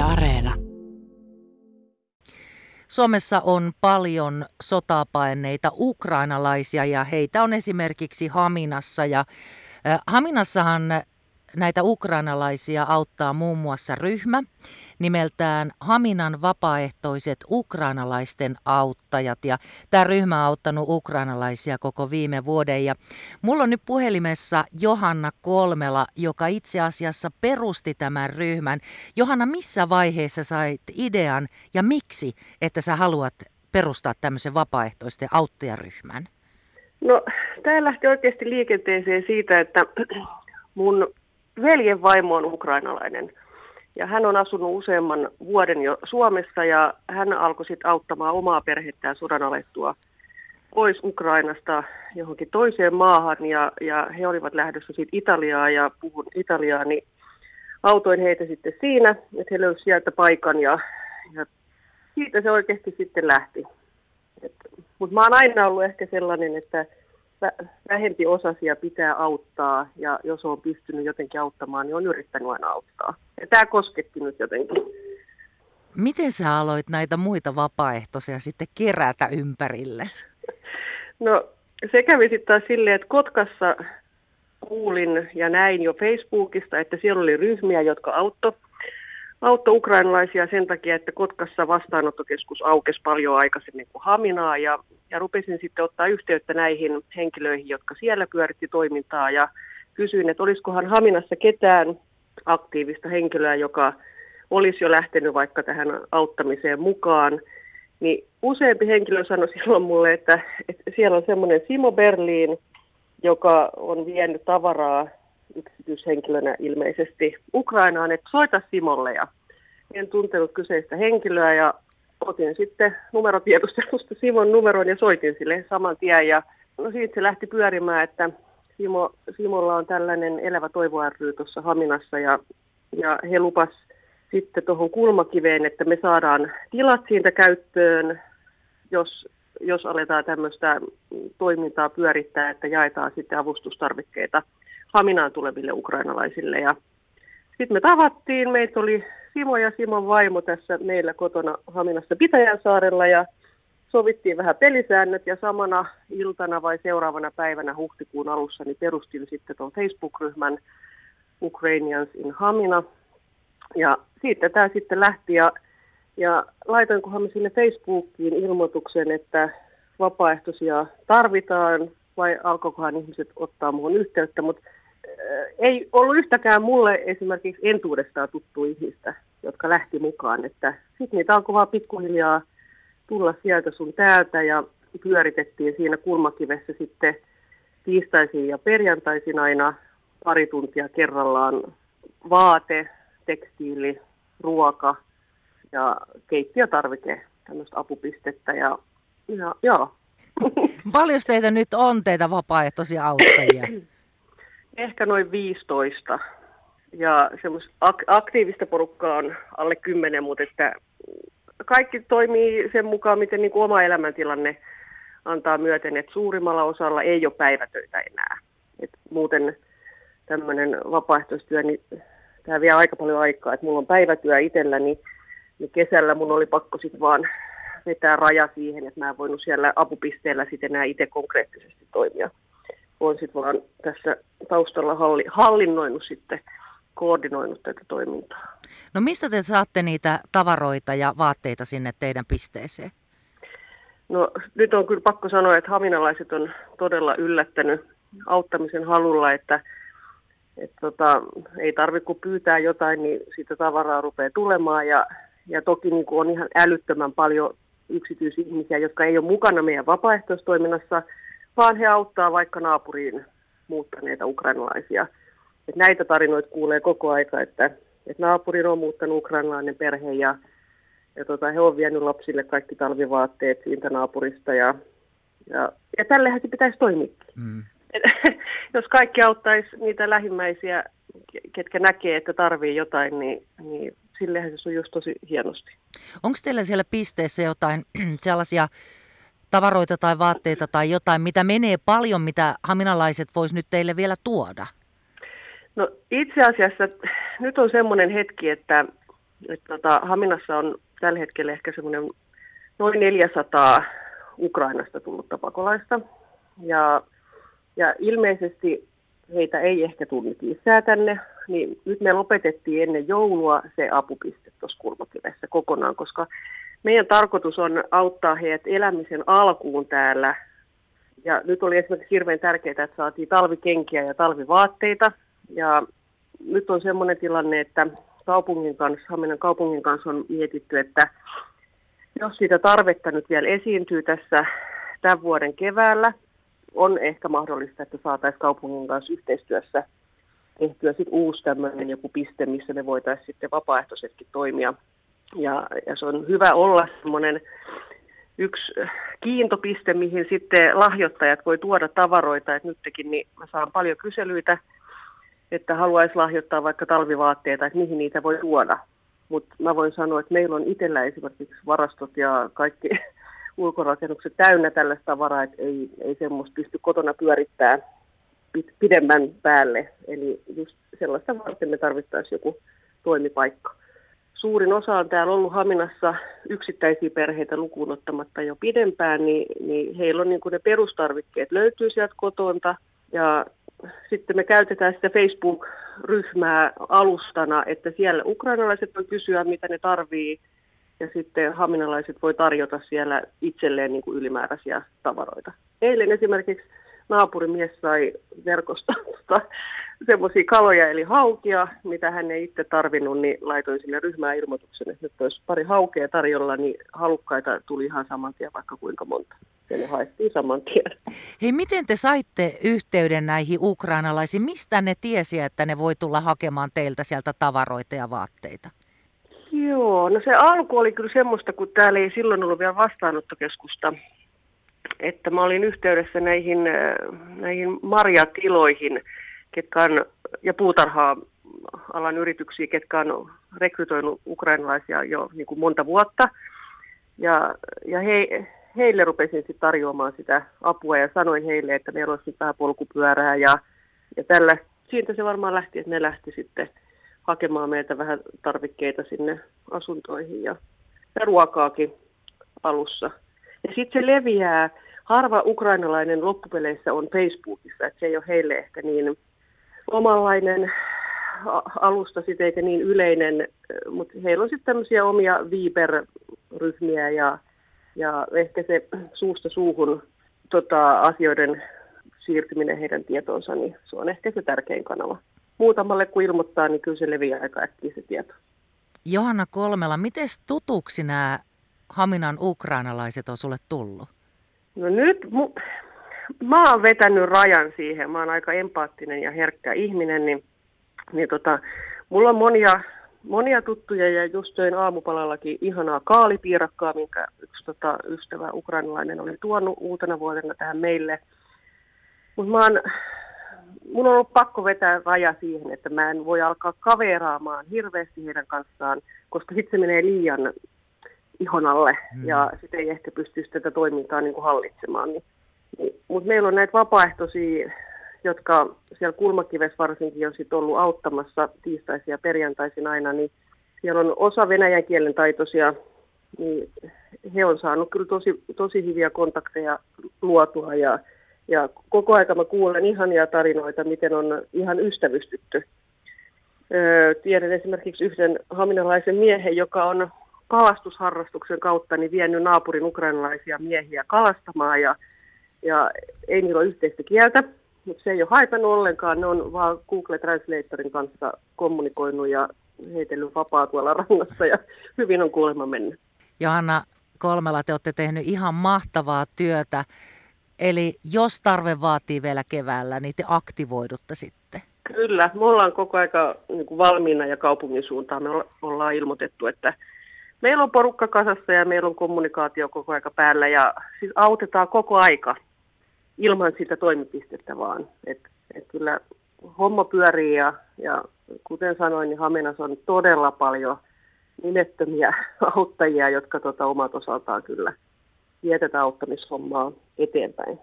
Areena. Suomessa on paljon sotapaineita ukrainalaisia ja heitä on esimerkiksi Haminassa. Ja Haminassahan näitä ukrainalaisia auttaa muun muassa ryhmä nimeltään Haminan vapaaehtoiset ukrainalaisten auttajat. Ja tämä ryhmä on auttanut ukrainalaisia koko viime vuoden. Ja mulla on nyt puhelimessa Johanna Kolmela, joka itse asiassa perusti tämän ryhmän. Johanna, missä vaiheessa sait idean ja miksi, että sä haluat perustaa tämmöisen vapaaehtoisten auttajaryhmän? No, tämä lähti oikeasti liikenteeseen siitä, että mun veljen vaimo on ukrainalainen. Ja hän on asunut useamman vuoden jo Suomessa ja hän alkoi sitten auttamaan omaa perhettään sodan alettua pois Ukrainasta johonkin toiseen maahan ja, ja he olivat lähdössä sitten Italiaa ja puhun Italiaa, niin autoin heitä sitten siinä, että he löysivät sieltä paikan ja, ja siitä se oikeasti sitten lähti. Mutta mä oon aina ollut ehkä sellainen, että vähempi osasia pitää auttaa ja jos on pystynyt jotenkin auttamaan, niin on yrittänyt aina auttaa. Ja tämä kosketti nyt jotenkin. Miten sä aloit näitä muita vapaaehtoisia sitten kerätä ympärilles? No se kävi sitten taas silleen, että Kotkassa kuulin ja näin jo Facebookista, että siellä oli ryhmiä, jotka auttoi auttoi ukrainalaisia sen takia, että Kotkassa vastaanottokeskus aukesi paljon aikaisemmin kuin Haminaa ja, ja rupesin sitten ottaa yhteyttä näihin henkilöihin, jotka siellä pyöritti toimintaa ja kysyin, että olisikohan Haminassa ketään aktiivista henkilöä, joka olisi jo lähtenyt vaikka tähän auttamiseen mukaan. Niin useampi henkilö sanoi silloin mulle, että, että siellä on semmoinen Simo Berliin, joka on vienyt tavaraa yksityishenkilönä ilmeisesti Ukrainaan, että soita Simolle. Ja en tuntenut kyseistä henkilöä ja otin sitten numerotiedustelusta Simon numeron ja soitin sille saman tien. Ja no siitä se lähti pyörimään, että Simo, Simolla on tällainen elävä toivo ry tuossa Haminassa ja, ja he lupas sitten tuohon kulmakiveen, että me saadaan tilat siitä käyttöön, jos, jos aletaan tämmöistä toimintaa pyörittää, että jaetaan sitten avustustarvikkeita Haminaan tuleville ukrainalaisille. Ja sitten me tavattiin, meitä oli Simo ja Simon vaimo tässä meillä kotona Haminassa Pitäjänsaarella ja sovittiin vähän pelisäännöt ja samana iltana vai seuraavana päivänä huhtikuun alussa niin perustin sitten tuon Facebook-ryhmän Ukrainians in Hamina. Ja siitä tämä sitten lähti ja, ja laitoinkohan me sinne Facebookiin ilmoituksen, että vapaaehtoisia tarvitaan vai alkoikohan ihmiset ottaa muuhun yhteyttä, mutta ei ollut yhtäkään mulle esimerkiksi entuudestaan tuttu ihmistä, jotka lähti mukaan. Että sitten niitä alkoi vaan pikkuhiljaa tulla sieltä sun täältä ja pyöritettiin siinä kulmakivessä sitten tiistaisin ja perjantaisin aina pari tuntia kerrallaan vaate, tekstiili, ruoka ja keittiötarvike, tämmöistä apupistettä ja, ja joo. Paljon teitä nyt on teitä vapaaehtoisia auttajia? Ehkä noin 15. Ja ak- aktiivista porukkaa on alle 10, mutta että kaikki toimii sen mukaan, miten niin kuin oma elämäntilanne antaa myöten, että suurimmalla osalla ei ole päivätöitä enää. Et muuten tämmöinen vapaaehtoistyö, niin tämä vie aika paljon aikaa. että mulla on päivätyö itselläni, niin kesällä mun oli pakko sitten vaan vetää raja siihen, että mä en voinut siellä apupisteellä sitten enää itse konkreettisesti toimia olen sitten vaan tässä taustalla halli, hallinnoinut sitten, koordinoinut tätä toimintaa. No mistä te saatte niitä tavaroita ja vaatteita sinne teidän pisteeseen? No nyt on kyllä pakko sanoa, että haminalaiset on todella yllättänyt auttamisen halulla, että et tota, ei tarvitse kun pyytää jotain, niin sitä tavaraa rupeaa tulemaan. Ja, ja toki niin kuin on ihan älyttömän paljon yksityisihmisiä, jotka ei ole mukana meidän vapaaehtoistoiminnassa – vaan he auttaa vaikka naapuriin muuttaneita ukrainalaisia. Et näitä tarinoita kuulee koko aika, että, että naapurin on muuttanut ukrainalainen perhe ja, ja tota, he on vienyt lapsille kaikki talvivaatteet siitä naapurista ja, ja, ja tällehän se pitäisi toimia. Mm. jos kaikki auttaisi niitä lähimmäisiä, ketkä näkee, että tarvii jotain, niin, niin sillehän se sujuisi tosi hienosti. Onko teillä siellä pisteessä jotain sellaisia tavaroita tai vaatteita tai jotain, mitä menee paljon, mitä haminalaiset vois nyt teille vielä tuoda? No itse asiassa nyt on semmoinen hetki, että, että tota, Haminassa on tällä hetkellä ehkä semmoinen noin 400 Ukrainasta tullutta pakolaista. Ja, ja ilmeisesti heitä ei ehkä tullut lisää tänne, niin nyt me lopetettiin ennen joulua se apupiste tuossa kulmakivessä kokonaan, koska meidän tarkoitus on auttaa heidät elämisen alkuun täällä. Ja nyt oli esimerkiksi hirveän tärkeää, että saatiin talvikenkiä ja talvivaatteita. Ja nyt on sellainen tilanne, että kaupungin kanssa, Haminan kaupungin kanssa on mietitty, että jos siitä tarvetta nyt vielä esiintyy tässä tämän vuoden keväällä, on ehkä mahdollista, että saataisiin kaupungin kanssa yhteistyössä tehtyä sitten uusi tämmöinen joku piste, missä me voitaisiin sitten vapaaehtoisesti toimia. Ja, ja se on hyvä olla semmoinen yksi kiintopiste, mihin sitten lahjoittajat voi tuoda tavaroita. Et nytkin niin mä saan paljon kyselyitä, että haluaisi lahjoittaa vaikka talvivaatteita, että mihin niitä voi tuoda. Mutta mä voin sanoa, että meillä on itsellä esimerkiksi varastot ja kaikki ulkorakennukset täynnä tällaista tavaraa, että ei, ei semmoista pysty kotona pyörittämään pidemmän päälle. Eli just sellaista varten me tarvittaisiin joku toimipaikka. Suurin osa on täällä ollut Haminassa yksittäisiä perheitä lukuun ottamatta jo pidempään, niin, niin heillä on niin kuin ne perustarvikkeet löytyy sieltä kotonta. Ja sitten me käytetään sitä Facebook-ryhmää alustana, että siellä ukrainalaiset voi kysyä, mitä ne tarvii, ja sitten haminalaiset voi tarjota siellä itselleen niin kuin ylimääräisiä tavaroita. Eilen esimerkiksi naapurimies sai verkosta semmoisia kaloja eli haukia, mitä hän ei itse tarvinnut, niin laitoin sinne ryhmään ilmoituksen, että nyt olisi pari haukea tarjolla, niin halukkaita tuli ihan saman tien vaikka kuinka monta. Ja ne haettiin saman tien. Hei, miten te saitte yhteyden näihin ukrainalaisiin? Mistä ne tiesi, että ne voi tulla hakemaan teiltä sieltä tavaroita ja vaatteita? Joo, no se alku oli kyllä semmoista, kun täällä ei silloin ollut vielä vastaanottokeskusta, että mä olin yhteydessä näihin, äh, näihin marjatiloihin ketkä on, ja puutarhaa alan yrityksiä, ketkä on rekrytoinut ukrainalaisia jo niin kuin monta vuotta. Ja, ja he, heille rupesin sitten tarjoamaan sitä apua ja sanoin heille, että meillä olisi vähän polkupyörää ja, ja tällä. Siitä se varmaan lähti, että ne lähti sitten hakemaan meiltä vähän tarvikkeita sinne asuntoihin ja, ja ruokaakin alussa. Ja sitten se leviää, harva ukrainalainen loppupeleissä on Facebookissa, että se ei ole heille ehkä niin omanlainen alusta sitten eikä niin yleinen, mutta heillä on sitten tämmöisiä omia Viber-ryhmiä ja, ja ehkä se suusta suuhun tota, asioiden siirtyminen heidän tietoonsa, niin se on ehkä se tärkein kanava muutamalle kun ilmoittaa, niin kyllä se leviää aika äkkiä se tieto. Johanna Kolmela, miten tutuksi nämä Haminan ukrainalaiset on sulle tullut? No nyt mu- mä oon vetänyt rajan siihen. Mä oon aika empaattinen ja herkkä ihminen, niin, niin tota, mulla on monia, monia tuttuja ja just söin aamupalallakin ihanaa kaalipiirakkaa, minkä yksi tota, ystävä ukrainalainen oli tuonut uutena vuotena tähän meille. Mutta mä oon mun on ollut pakko vetää raja siihen, että mä en voi alkaa kaveraamaan hirveästi heidän kanssaan, koska sitten se menee liian ihon alle hmm. ja sitten ei ehkä pystyisi tätä toimintaa niin kuin hallitsemaan. Niin, Mutta meillä on näitä vapaaehtoisia, jotka siellä kulmakivessä varsinkin on sit ollut auttamassa tiistaisin ja perjantaisin aina, niin siellä on osa venäjän kielen taitoisia, niin he on saanut kyllä tosi, tosi hyviä kontakteja luotua ja ja koko aika mä kuulen ihania tarinoita, miten on ihan ystävystytty. Öö, tiedän esimerkiksi yhden haminalaisen miehen, joka on kalastusharrastuksen kautta niin vienyt naapurin ukrainalaisia miehiä kalastamaan ja, ja ei niillä ole yhteistä kieltä, mutta se ei ole haitannut ollenkaan. Ne on vaan Google Translatorin kanssa kommunikoinut ja heitellyt vapaa tuolla rannassa ja hyvin on kuulemma mennyt. Johanna Kolmela, te olette tehnyt ihan mahtavaa työtä. Eli jos tarve vaatii vielä keväällä, niin te aktivoidutte sitten. Kyllä, me ollaan koko aika niin kuin valmiina ja kaupungin suuntaan me ollaan ilmoitettu, että meillä on porukka kasassa ja meillä on kommunikaatio koko aika päällä ja siis autetaan koko aika ilman sitä toimipistettä vaan. Et, et kyllä homma pyörii ja, ja kuten sanoin, niin Haminas on todella paljon nimettömiä auttajia, jotka tota, omat osaltaan kyllä vie tätä auttamishommaa eteenpäin.